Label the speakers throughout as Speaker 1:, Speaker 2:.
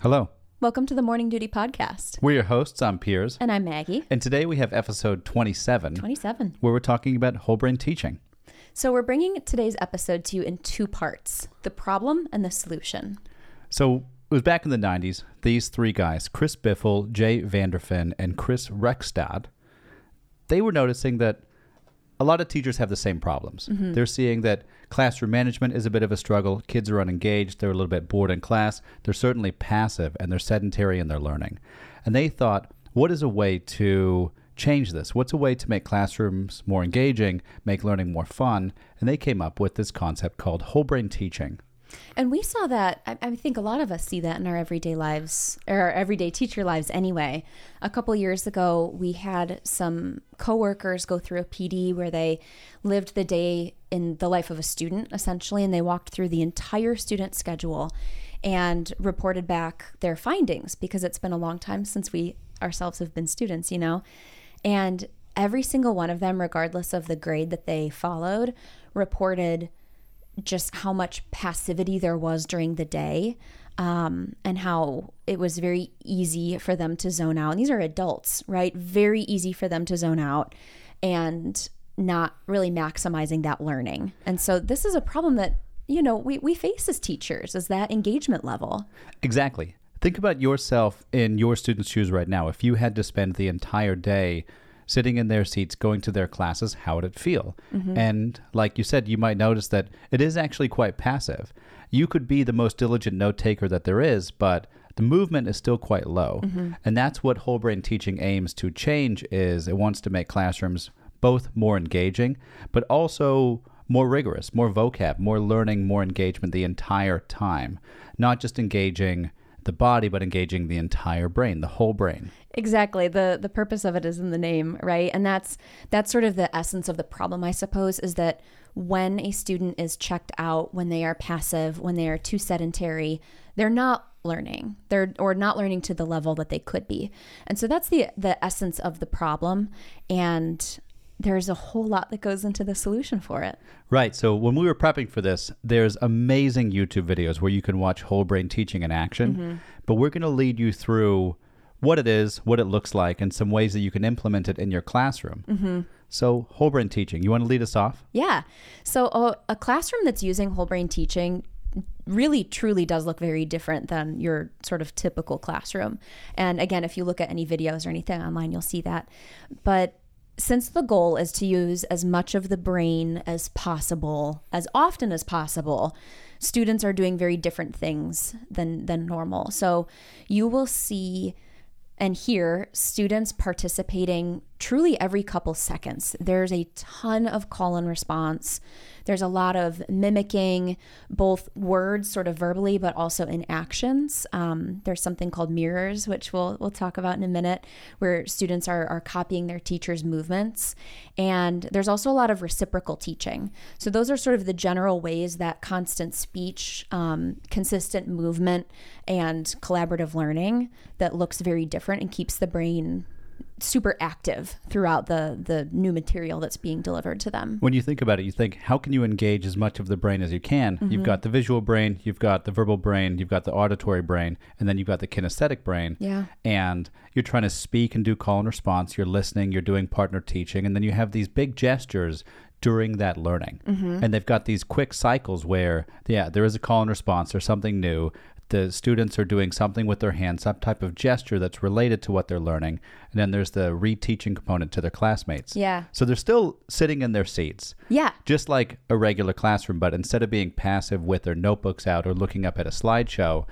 Speaker 1: Hello.
Speaker 2: Welcome to the Morning Duty Podcast.
Speaker 1: We're your hosts. I'm Piers.
Speaker 2: And I'm Maggie.
Speaker 1: And today we have episode 27,
Speaker 2: 27.
Speaker 1: where we're talking about whole brain teaching.
Speaker 2: So we're bringing today's episode to you in two parts the problem and the solution.
Speaker 1: So it was back in the 90s. These three guys, Chris Biffle, Jay Vanderfin, and Chris Rekstad, they were noticing that a lot of teachers have the same problems. Mm-hmm. They're seeing that classroom management is a bit of a struggle. Kids are unengaged. They're a little bit bored in class. They're certainly passive and they're sedentary in their learning. And they thought, what is a way to change this? What's a way to make classrooms more engaging, make learning more fun? And they came up with this concept called whole brain teaching.
Speaker 2: And we saw that, I, I think a lot of us see that in our everyday lives, or our everyday teacher lives anyway. A couple years ago, we had some coworkers go through a PD where they lived the day in the life of a student, essentially, and they walked through the entire student schedule and reported back their findings because it's been a long time since we ourselves have been students, you know? And every single one of them, regardless of the grade that they followed, reported just how much passivity there was during the day um, and how it was very easy for them to zone out. And these are adults, right? Very easy for them to zone out and not really maximizing that learning. And so this is a problem that, you know, we, we face as teachers is that engagement level.
Speaker 1: Exactly. Think about yourself in your students' shoes right now. If you had to spend the entire day sitting in their seats, going to their classes, how would it feel? Mm-hmm. And like you said, you might notice that it is actually quite passive. You could be the most diligent note taker that there is, but the movement is still quite low. Mm-hmm. And that's what whole brain teaching aims to change is it wants to make classrooms both more engaging, but also more rigorous, more vocab, more learning, more engagement the entire time. Not just engaging the body, but engaging the entire brain, the whole brain.
Speaker 2: Exactly. The the purpose of it is in the name, right? And that's that's sort of the essence of the problem, I suppose, is that when a student is checked out, when they are passive, when they are too sedentary, they're not learning. They're or not learning to the level that they could be. And so that's the the essence of the problem. And there's a whole lot that goes into the solution for it.
Speaker 1: Right. So when we were prepping for this, there's amazing YouTube videos where you can watch whole brain teaching in action. Mm-hmm. But we're going to lead you through what it is, what it looks like, and some ways that you can implement it in your classroom. Mm-hmm. So, whole brain teaching, you want to lead us off?
Speaker 2: Yeah. So a, a classroom that's using whole brain teaching really truly does look very different than your sort of typical classroom. And again, if you look at any videos or anything online, you'll see that. But since the goal is to use as much of the brain as possible, as often as possible, students are doing very different things than than normal. So you will see and here students participating truly every couple seconds. There's a ton of call and response. There's a lot of mimicking both words, sort of verbally, but also in actions. Um, there's something called mirrors, which we'll we'll talk about in a minute, where students are are copying their teachers' movements, and there's also a lot of reciprocal teaching. So those are sort of the general ways that constant speech, um, consistent movement, and collaborative learning that looks very different and keeps the brain super active throughout the the new material that's being delivered to them.
Speaker 1: When you think about it, you think, how can you engage as much of the brain as you can? You've mm-hmm. got the visual brain, you've got the verbal brain, you've got the auditory brain, and then you've got the kinesthetic brain.
Speaker 2: Yeah.
Speaker 1: And you're trying to speak and do call and response, you're listening, you're doing partner teaching, and then you have these big gestures during that learning. Mm-hmm. And they've got these quick cycles where, yeah, there is a call and response or something new. The students are doing something with their hands, some type of gesture that's related to what they're learning. And then there's the reteaching component to their classmates.
Speaker 2: Yeah.
Speaker 1: So they're still sitting in their seats
Speaker 2: Yeah.
Speaker 1: just like a regular classroom, but instead of being passive with their notebooks out or looking up at a slideshow,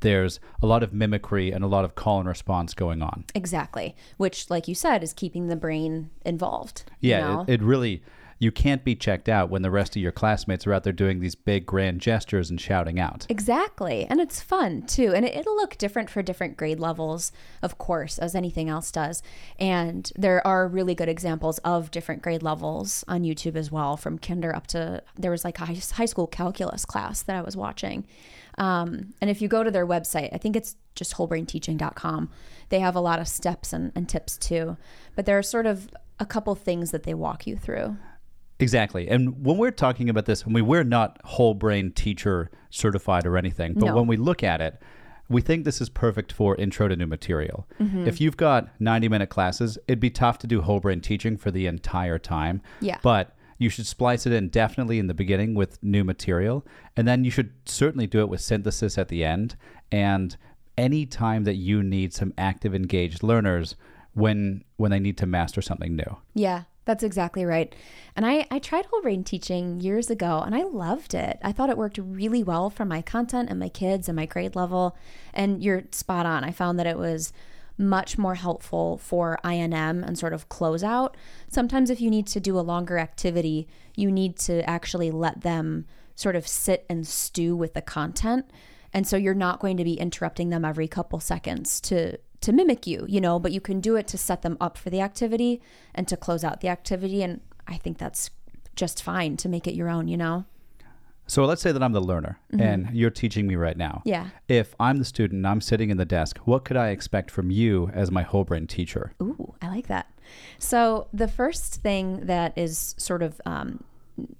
Speaker 1: there's a lot of mimicry and a lot of call and response going on.
Speaker 2: Exactly. Which, like you said, is keeping the brain involved. you
Speaker 1: Yeah,
Speaker 2: know?
Speaker 1: it, it really, you can't be checked out when the rest of your classmates are out there doing these big grand gestures and shouting out.
Speaker 2: Exactly. And it's fun too. And it, it'll look different for different grade levels, of course, as anything else does. And there are really good examples of different grade levels on YouTube as well, from kinder up to there was like a high, high school calculus class that I was watching. Um, and if you go to their website, I think it's just wholebrainteaching.com, they have a lot of steps and, and tips too. But there are sort of a couple things that they walk you through.
Speaker 1: Exactly. And when we're talking about this, I mean, we're not whole brain teacher certified or anything, but
Speaker 2: No.
Speaker 1: when we look at it, we think this is perfect for intro to new material.
Speaker 2: Mm-hmm.
Speaker 1: If you've got 90 minute classes, it'd be tough to do whole brain teaching for the entire time.
Speaker 2: Yeah.
Speaker 1: But you should splice it in definitely in the beginning with new material. And then you should certainly do it with synthesis at the end. And any time that you need some active, engaged learners when when they need to master something new.
Speaker 2: Yeah, that's exactly right. And I, I tried whole brain teaching years ago and I loved it. I thought it worked really well for my content and my kids and my grade level. And you're spot on. I found that it was much more helpful for INM and sort of closeout. Sometimes, if you need to do a longer activity, you need to actually let them sort of sit and stew with the content. And so you're not going to be interrupting them every couple seconds to to mimic you, you know, but you can do it to set them up for the activity and to close out the activity. And I think that's just fine to make it your own, you know?
Speaker 1: So let's say that I'm the learner and you're teaching me right now.
Speaker 2: Yeah.
Speaker 1: If I'm the student and I'm sitting in the desk, what could I expect from you as my whole brain teacher?
Speaker 2: Ooh, I like that. So the first thing that is sort of, um,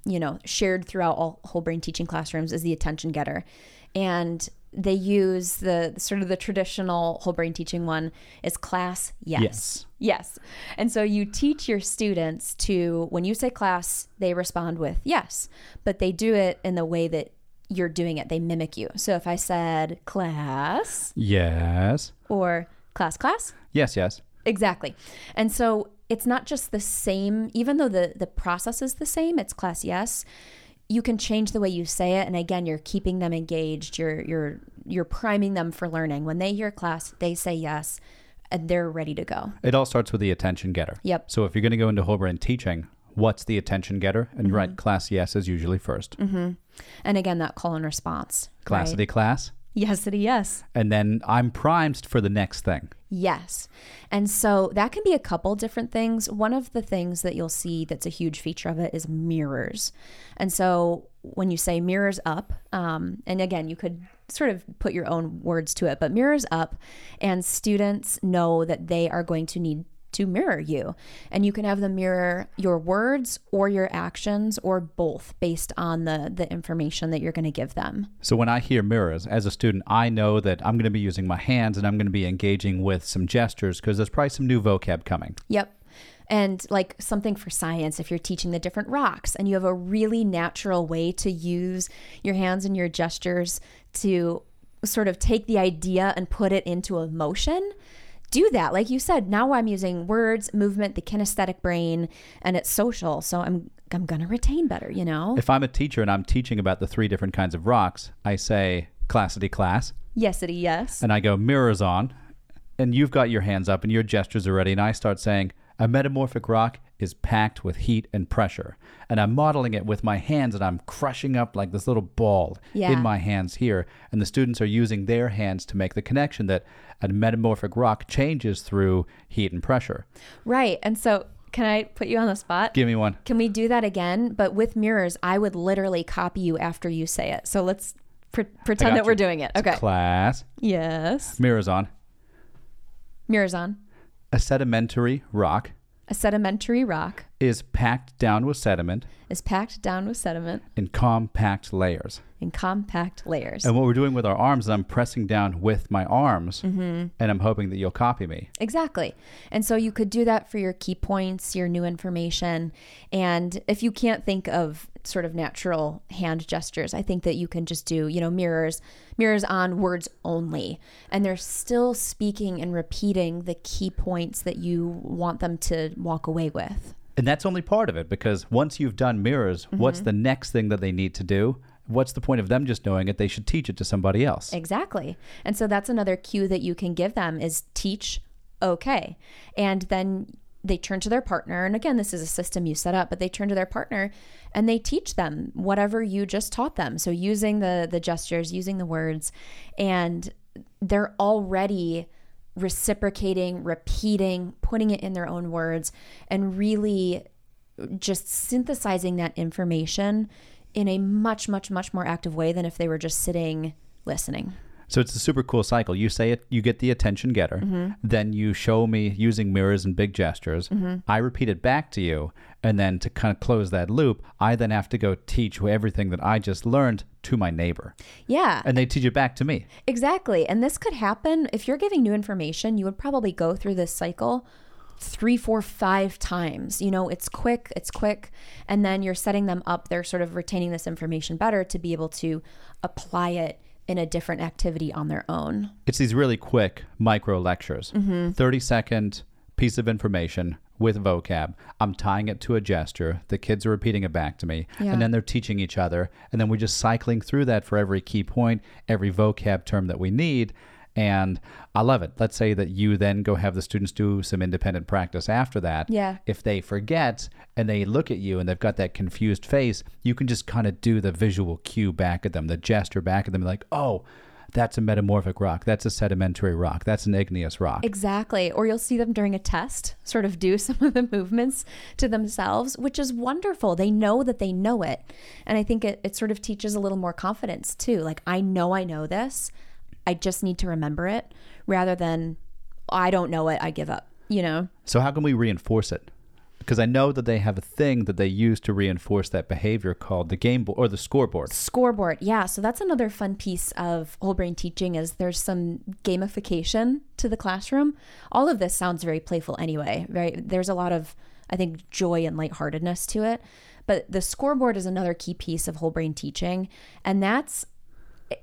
Speaker 2: you know, shared throughout all whole brain teaching classrooms is the attention getter. And they use the sort of the traditional whole brain teaching one is class yes.
Speaker 1: Yes.
Speaker 2: Yes. And so you teach your students to, when you say class, they respond with yes, but they do it in the way that you're doing it. They mimic you. So if I said class
Speaker 1: Yes.
Speaker 2: or class, class,
Speaker 1: Yes, yes.
Speaker 2: Exactly. And so it's not just the same, even though the, the process is the same, it's class yes. You can change the way you say it. And again, you're keeping them engaged. You're you're you're priming them for learning. When they hear class, they say yes and they're ready to go.
Speaker 1: It all starts with the attention getter.
Speaker 2: Yep.
Speaker 1: So if you're going to go into whole brain teaching, what's the attention getter? And
Speaker 2: Mm-hmm.
Speaker 1: right, class yes is usually 1st
Speaker 2: And again, that call and response.
Speaker 1: Class
Speaker 2: right?
Speaker 1: class.
Speaker 2: Yes, yes.
Speaker 1: And then I'm primed for the next thing.
Speaker 2: Yes. And so that can be a couple different things. One of the things that you'll see that's a huge feature of it is mirrors. And so when you say mirrors up, um, and again, you could sort of put your own words to it, but mirrors up, and students know that they are going to need to mirror you. And you can have them mirror your words or your actions or both based on the, the information that you're going to give them.
Speaker 1: So when I hear mirrors as a student, I know that I'm going to be using my hands and I'm going to be engaging with some gestures because there's probably some new vocab coming.
Speaker 2: Yep. And like something for science, if you're teaching the different rocks and you have a really natural way to use your hands and your gestures to sort of take the idea and put it into a motion, do that. Like you said, now I'm using words, movement, the kinesthetic brain, and it's social. So I'm I'm gonna retain better, you know?
Speaker 1: If I'm a teacher and I'm teaching about the three different kinds of rocks, I say classity class
Speaker 2: Yesity, yes.
Speaker 1: and I go mirrors on and you've got your hands up and your gestures are ready and I start saying a metamorphic rock is packed with heat and pressure and I'm modeling it with my hands and I'm crushing up like this little ball
Speaker 2: Yeah.
Speaker 1: in my hands here and the students are using their hands to make the connection that a metamorphic rock changes through heat and pressure.
Speaker 2: Right. And so can I put you on the spot?
Speaker 1: Give me one.
Speaker 2: Can we do that again? But with mirrors, I would literally copy you after you say it. So let's pre- pretend that we're doing it. Okay.
Speaker 1: Class
Speaker 2: yes.
Speaker 1: mirrors on
Speaker 2: Mirrors on.
Speaker 1: A sedimentary rock.
Speaker 2: A sedimentary rock
Speaker 1: is packed down with sediment
Speaker 2: is packed down with sediment
Speaker 1: in compact layers.
Speaker 2: in compact layers.
Speaker 1: And what we're doing with our arms is I'm pressing down with my arms mm-hmm. and I'm hoping that you'll copy me.
Speaker 2: Exactly. And so you could do that for your key points, your new information. And if you can't think of sort of natural hand gestures, I think that you can just do, you know, mirrors, mirrors on words only. And they're still speaking and repeating the key points that you want them to walk away with.
Speaker 1: And that's only part of it because once you've done mirrors, mm-hmm. what's the next thing that they need to do? What's the point of them just knowing it? They should teach it to somebody else.
Speaker 2: Exactly. And so that's another cue that you can give them is teach okay. And then they turn to their partner and again this is a system you set up but they turn to their partner and they teach them whatever you just taught them so using the the gestures using the words and they're already reciprocating repeating putting it in their own words and really just synthesizing that information in a much much much more active way than if they were just sitting listening
Speaker 1: So it's a super cool cycle. You say it, you get the attention getter,
Speaker 2: Mm-hmm.
Speaker 1: then you show me using mirrors and big gestures. I repeat it back to you, and then to kind of close that loop, I then have to go teach everything that I just learned to my neighbor,
Speaker 2: Yeah.
Speaker 1: and they teach it back to me.
Speaker 2: Exactly. And this could happen if you're giving new information, you would probably go through this cycle three, four, five times. You know, it's quick, it's quick. And then you're setting them up, they're sort of retaining this information better to be able to apply it in a different activity on their own.
Speaker 1: It's these really quick micro lectures,
Speaker 2: Mm-hmm.
Speaker 1: 30 second piece of information with vocab. I'm tying it to a gesture. The kids are repeating it back to me,
Speaker 2: Yeah.
Speaker 1: and then they're teaching each other. And then we're just cycling through that for every key point, every vocab term that we need. And I love it. Let's say that you then go have the students do some independent practice after that.
Speaker 2: Yeah.
Speaker 1: If they forget and they look at you and they've got that confused face, you can just kind of do the visual cue back at them, the gesture back at them, like, oh, that's a metamorphic rock. That's a sedimentary rock. That's an igneous rock.
Speaker 2: Exactly. Or you'll see them during a test sort of do some of the movements to themselves, which is wonderful. They know that they know it. And I think it, it sort of teaches a little more confidence too. Like, I know I know this. I just need to remember it rather than I don't know it. I give up, you know?
Speaker 1: So, how can we reinforce it? Because I know that they have a thing that they use to reinforce that behavior called the game board or the scoreboard.
Speaker 2: Scoreboard. Yeah. So that's another fun piece of whole brain teaching is there's some gamification to the classroom. All of this sounds very playful anyway, right? There's a lot of, I think, joy and lightheartedness to it. But the scoreboard is another key piece of whole brain teaching. And that's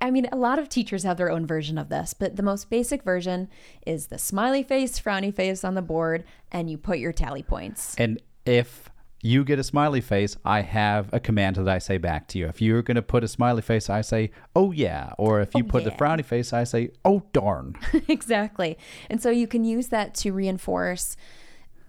Speaker 2: I mean, a lot of teachers have their own version of this, but the most basic version is the smiley face, frowny face on the board, and you put your tally points.
Speaker 1: And if you get a smiley face, I have a command that I say back to you. If you're going to put a smiley face, I say, oh yeah. Or if you
Speaker 2: Oh,
Speaker 1: put the frowny face, I say, oh darn.
Speaker 2: exactly. And so you can use that to reinforce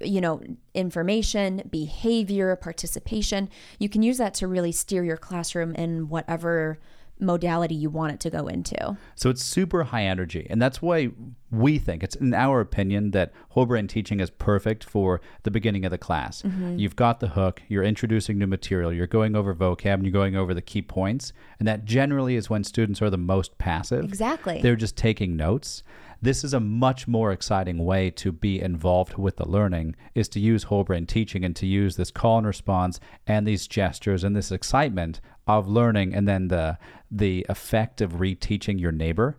Speaker 2: you know information behavior participation you can use that to really steer your classroom in whatever modality you want it to go into
Speaker 1: So it's super high energy. And that's why we think, it's in our opinion, that whole brain teaching is perfect for the beginning of the class. Mm-hmm. You've got the hook, you're introducing new material, you're going over vocab, and you're going over the key points. And that generally is when students are the most passive.
Speaker 2: Exactly.
Speaker 1: They're just taking notes. This is a much more exciting way to be involved with the learning is to use whole brain teaching and to use this call and response and these gestures and this excitement of learning and then the the effect of reteaching your neighbor.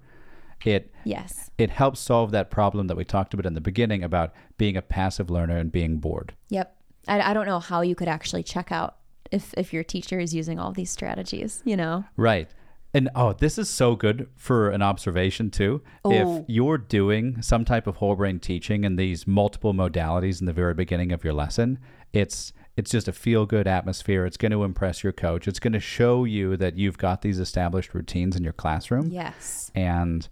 Speaker 1: It
Speaker 2: yes
Speaker 1: it helps solve that problem that we talked about in the beginning about being a passive learner and being bored.
Speaker 2: yep I, I don't know how you could actually check out if if your teacher is using all these strategies you know
Speaker 1: Right. And oh, this is so good for an observation too.
Speaker 2: Oh.
Speaker 1: If you're doing some type of whole brain teaching and these multiple modalities in the very beginning of your lesson, it's it's just a feel good atmosphere. It's going to impress your coach. It's going to show you that you've got these established routines in your classroom.
Speaker 2: yes
Speaker 1: And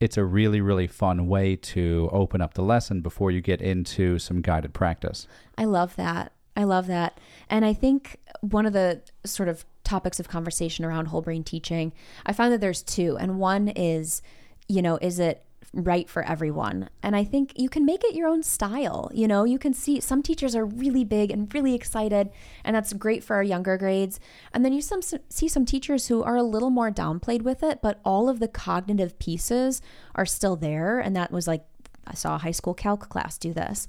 Speaker 1: it's a really, really fun way to open up the lesson before you get into some guided practice.
Speaker 2: I love that. I love that. And I think one of the sort of topics of conversation around whole brain teaching, I find that there's two. And one is, you know, is it right for everyone? And I think you can make it your own style. You know, you can see some teachers are really big and really excited, and that's great for our younger grades. And then you some see some teachers who are a little more downplayed with it, but all of the cognitive pieces are still there. And that was like I saw a high school calc class do this.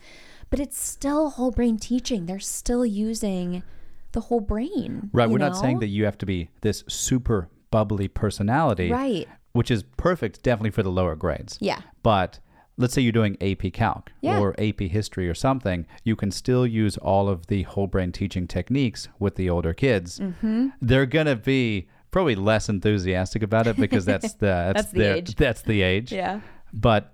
Speaker 2: But it's still whole brain teaching. They're still using the whole brain.
Speaker 1: Right. We're not saying that you have to be this super bubbly personality.
Speaker 2: Right.
Speaker 1: Which is perfect, definitely for the lower grades.
Speaker 2: Yeah.
Speaker 1: But let's say you're doing AP Calc
Speaker 2: Yeah.
Speaker 1: or AP History or something, you can still use all of the whole brain teaching techniques with the older kids.
Speaker 2: Mm-hmm.
Speaker 1: They're going to be probably less enthusiastic about it because that's the that's,
Speaker 2: That's the
Speaker 1: their,
Speaker 2: age.
Speaker 1: That's the age.
Speaker 2: Yeah.
Speaker 1: But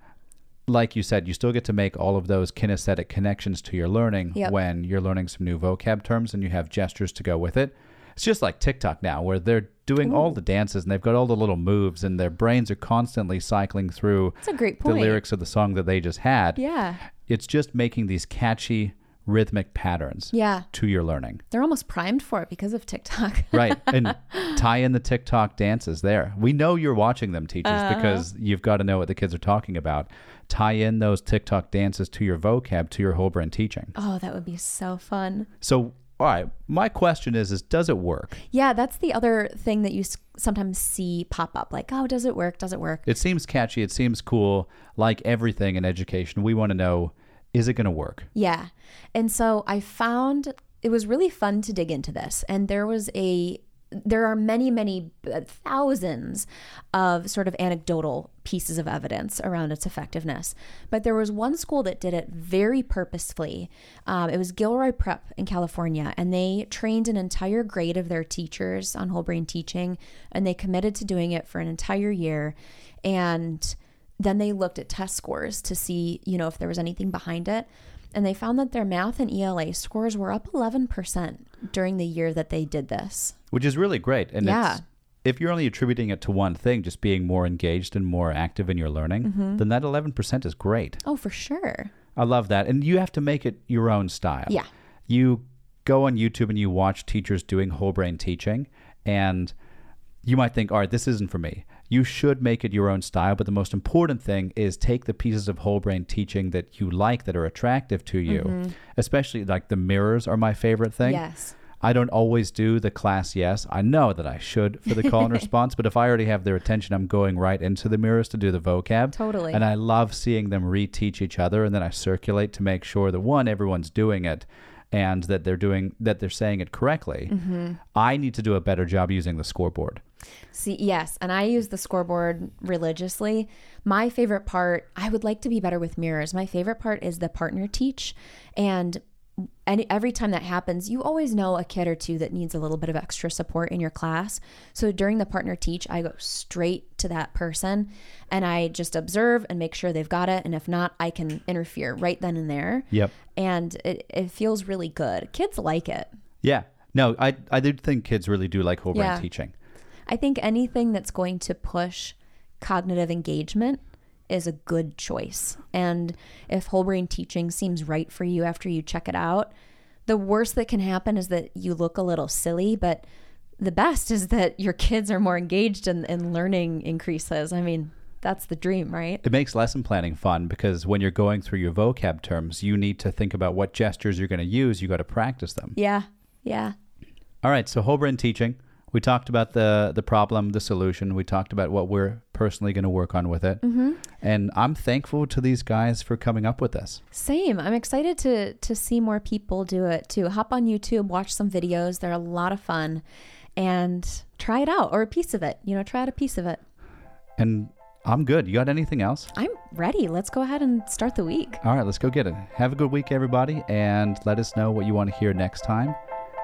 Speaker 1: like you said, you still get to make all of those kinesthetic connections to your learning
Speaker 2: Yep.
Speaker 1: when you're learning some new vocab terms and you have gestures to go with it. It's just like TikTok now, where they're doing all the dances and they've got all the little moves, and their brains are constantly cycling through
Speaker 2: That's a great point.
Speaker 1: the lyrics of the song that they just had.
Speaker 2: Yeah.
Speaker 1: It's just making these catchy rhythmic patterns
Speaker 2: Yeah.
Speaker 1: to your learning.
Speaker 2: They're almost primed for it because of TikTok.
Speaker 1: Right. And tie in the TikTok dances there. We know you're watching them, teachers,
Speaker 2: Uh-huh.
Speaker 1: because you've got to know what the kids are talking about. Tie in those TikTok dances to your vocab, to your whole brain teaching.
Speaker 2: oh, that would be so fun.
Speaker 1: So all right, my question is is does it work?
Speaker 2: Yeah, that's the other thing that you s- sometimes see pop up like, oh, does it work? Does it work?
Speaker 1: It seems catchy, it seems cool. Like everything in education, we want to know is it going to work?
Speaker 2: Yeah. And so I found it was really fun to dig into this. And there was a, there are many, many uh, thousands of sort of anecdotal pieces of evidence around its effectiveness. But there was one school that did it very purposefully. Um, it was Gilroy Prep in California, and they trained an entire grade of their teachers on whole brain teaching, and they committed to doing it for an entire year. And then they looked at test scores to see, you know, if there was anything behind it. And they found that their math and ELA scores were up 11% during the year that they did this.
Speaker 1: Which is really great. And
Speaker 2: Yeah.
Speaker 1: it's, if you're only attributing it to one thing, just being more engaged and more active in your learning,
Speaker 2: Mm-hmm.
Speaker 1: then that 11% is great.
Speaker 2: Oh, for sure.
Speaker 1: I love that. And you have to make it your own style.
Speaker 2: Yeah.
Speaker 1: You go on YouTube and you watch teachers doing whole brain teaching, and you might think, all right, this isn't for me. You should make it your own style. But the most important thing is take the pieces of whole brain teaching that you like, that are attractive to you, especially like the mirrors are my favorite thing.
Speaker 2: Yes.
Speaker 1: I don't always do the class yes. I know that I should for the call and response, but if I already have their attention, I'm going right into the mirrors to do the vocab.
Speaker 2: Totally.
Speaker 1: And I love seeing them reteach each other and then I circulate to make sure that one, everyone's doing it and that they're doing that they're saying it correctly.
Speaker 2: Mm-hmm.
Speaker 1: I need to do a better job using the scoreboard.
Speaker 2: See, yes, and I use the scoreboard religiously. My favorite part, I would like to be better with mirrors. My favorite part is the partner teach. And and every time that happens, you always know a kid or two that needs a little bit of extra support in your class. So during the partner teach, I go straight to that person and I just observe and make sure they've got it. And if not, I can interfere right then and there.
Speaker 1: Yep.
Speaker 2: And it, it feels really good. Kids like it.
Speaker 1: Yeah. No, I I do think kids really do like whole brain
Speaker 2: Yeah.
Speaker 1: teaching.
Speaker 2: I think anything that's going to push cognitive engagement is a good choice. And if whole brain teaching seems right for you after you check it out, the worst that can happen is that you look a little silly, but the best is that your kids are more engaged and, and learning increases. I mean, that's the dream, right?
Speaker 1: It makes lesson planning fun because when you're going through your vocab terms, you need to think about what gestures you're going to use. You got to practice them.
Speaker 2: Yeah. Yeah.
Speaker 1: All right, so whole brain teaching. We talked about the the problem, the solution. We talked about what we're personally going to work on with it. Mm-hmm. And I'm thankful to these guys for coming up with this.
Speaker 2: Same. I'm excited to to see more people do it too. Hop on YouTube, watch some videos. They're a lot of fun, and try it out or a piece of it. You know, try out a piece of it.
Speaker 1: And I'm good. You got anything else?
Speaker 2: I'm ready. Let's go ahead and start the week.
Speaker 1: All right, let's go get it. Have a good week, everybody, and let us know what you want to hear next time.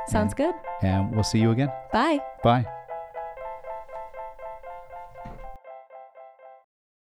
Speaker 2: Sounds good.
Speaker 1: And we'll see you again.
Speaker 2: Bye.
Speaker 1: Bye.